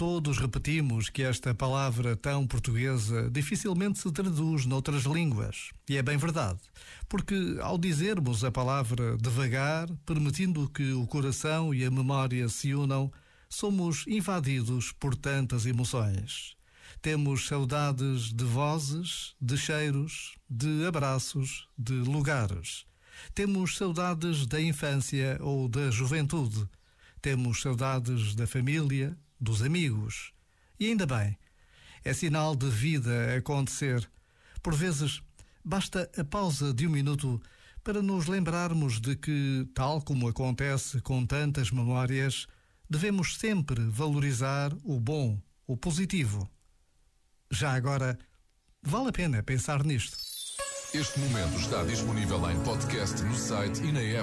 Todos repetimos que esta palavra tão portuguesa dificilmente se traduz noutras línguas. E é bem verdade, porque ao dizermos a palavra devagar, permitindo que o coração e a memória se unam, somos invadidos por tantas emoções. Temos saudades de vozes, de cheiros, de abraços, de lugares. Temos saudades da infância ou da juventude. Temos saudades da família, dos amigos. E ainda bem, é sinal de vida acontecer. Por vezes, basta a pausa de um minuto para nos lembrarmos de que, tal como acontece com tantas memórias, devemos sempre valorizar o bom, o positivo. Já agora, vale a pena pensar nisto. Este momento está disponível em podcast no site e na app.